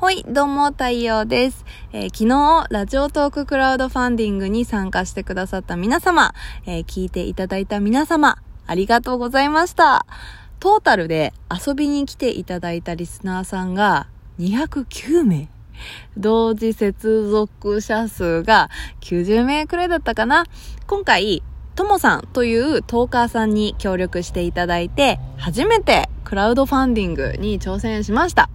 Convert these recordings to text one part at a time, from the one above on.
ほい、どうも、太陽です。えー、昨日、ラジオトーククラウドファンディングに参加してくださった皆様、えー、聞いていただいた皆様、ありがとうございました。トータルで遊びに来ていただいたリスナーさんが209名。同時接続者数が90名くらいだったかな。今回、ともさんというトーカーさんに協力していただいて、初めてクラウドファンディングに挑戦しました。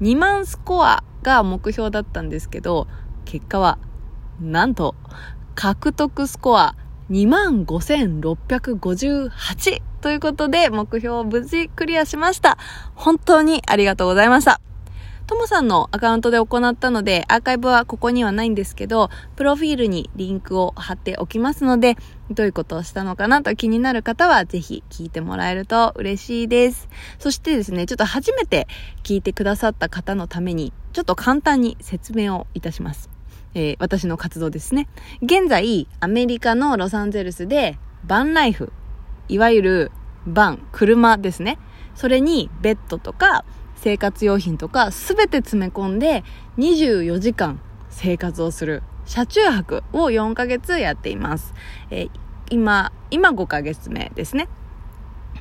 2万スコアが目標だったんですけど、結果は、なんと、獲得スコア25,658ということで、目標を無事クリアしました。本当にありがとうございました。ともさんのアカウントで行ったので、アーカイブはここにはないんですけど、プロフィールにリンクを貼っておきますので、どういうことをしたのかなと気になる方は、ぜひ聞いてもらえると嬉しいです。そしてですね、ちょっと初めて聞いてくださった方のために、ちょっと簡単に説明をいたします。えー、私の活動ですね。現在、アメリカのロサンゼルスで、バンライフ、いわゆるバン、車ですね。それにベッドとか生活用品とか全て詰め込んで24時間生活をする車中泊を4ヶ月やっています。えー、今、今5ヶ月目ですね。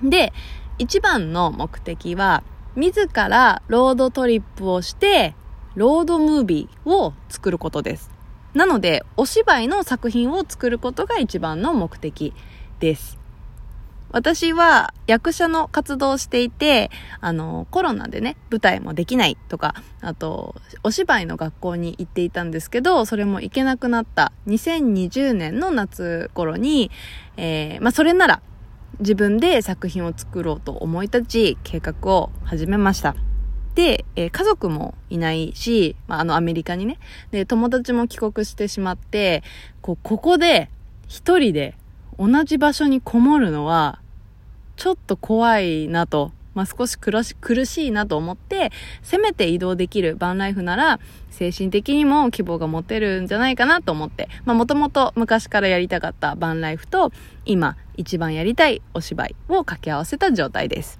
で、一番の目的は、自らロードトリップをして、ロードムービーを作ることです。なので、お芝居の作品を作ることが一番の目的です。私は役者の活動をしていて、あの、コロナでね、舞台もできないとか、あと、お芝居の学校に行っていたんですけど、それも行けなくなった2020年の夏頃に、えー、まあ、それなら自分で作品を作ろうと思い立ち、計画を始めました。で、えー、家族もいないし、まあ、あのアメリカにね、で、友達も帰国してしまって、こう、ここで一人で同じ場所にこもるのは、ちょっと怖いなと、まあ、少し苦し苦しいなと思って、せめて移動できるバンライフなら、精神的にも希望が持てるんじゃないかなと思って、ま、もともと昔からやりたかったバンライフと、今、一番やりたいお芝居を掛け合わせた状態です。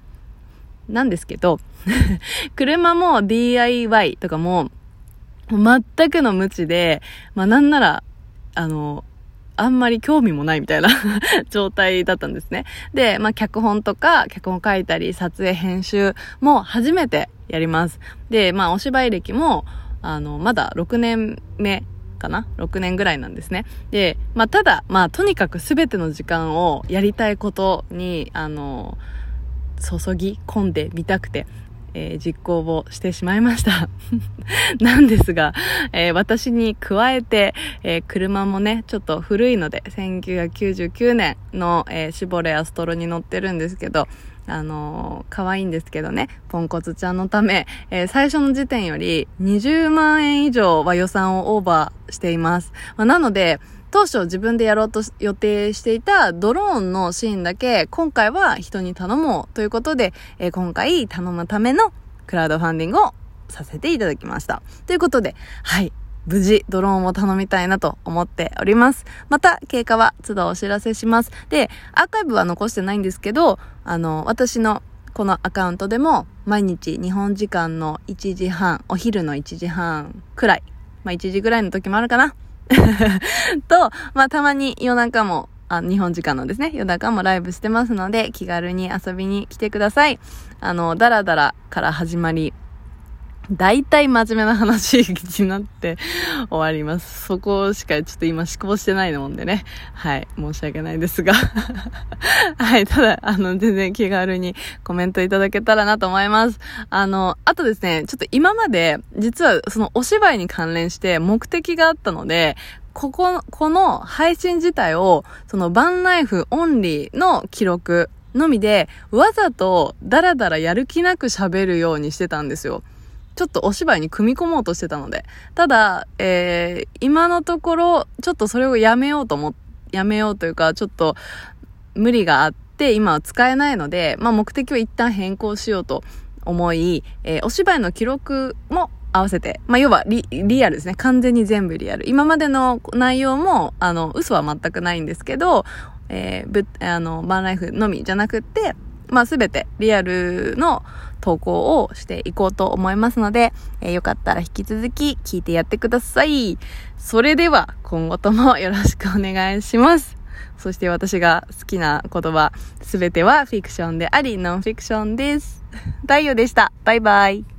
なんですけど、車も DIY とかも、全くの無知で、まあ、なんなら、あの、あんまり興味もないみたいな 状態だったんですね。で、まあ、脚本とか、脚本書いたり、撮影、編集も初めてやります。で、まあ、お芝居歴も、あの、まだ6年目かな ?6 年ぐらいなんですね。で、まあ、ただ、まあ、とにかく全ての時間をやりたいことに、あの、注ぎ込んでみたくて、えー、実行をしてしまいました。なんですが、えー、私に加えて、えー、車もね、ちょっと古いので、1999年の、えシボレアストロに乗ってるんですけど、あの可愛いんですけどね、ポンコツちゃんのため、え最初の時点より20万円以上は予算をオーバーしています。まあ、なので、当初自分でやろうと予定していたドローンのシーンだけ、今回は人に頼もうということで、えー、今回頼むためのクラウドファンディングをさせていただきました。ということで、はい。無事、ドローンを頼みたいなと思っております。また、経過は都度お知らせします。で、アーカイブは残してないんですけど、あの、私のこのアカウントでも、毎日日本時間の1時半、お昼の1時半くらい、まあ1時ぐらいの時もあるかな。と、まあ、たまに夜中も、あ、日本時間のですね、夜中もライブしてますので、気軽に遊びに来てください。あの、ダラダラから始まり、大体真面目な話になって 終わります。そこしかちょっと今思考してないもんでね。はい。申し訳ないですが はい。ただ、あの、全然気軽にコメントいただけたらなと思います。あの、あとですね、ちょっと今まで、実はそのお芝居に関連して目的があったので、ここ、この配信自体を、そのバンライフオンリーの記録のみで、わざとダラダラやる気なく喋るようにしてたんですよ。ちょっとお芝居に組み込もうとしてたので。ただ、えー、今のところ、ちょっとそれをやめようと思、やめようというか、ちょっと無理があって、今は使えないので、まあ目的を一旦変更しようと思い、えー、お芝居の記録も合わせて、まあ、要はリ、リアルですね。完全に全部リアル。今までの内容も、あの、嘘は全くないんですけど、えー、ぶ、あの、バンライフのみじゃなくて、まあ、すべてリアルの投稿をしていこうと思いますので、えー、よかったら引き続き聞いてやってください。それでは、今後ともよろしくお願いします。そして私が好きな言葉、すべてはフィクションであり、ノンフィクションです。太陽でした。バイバイ。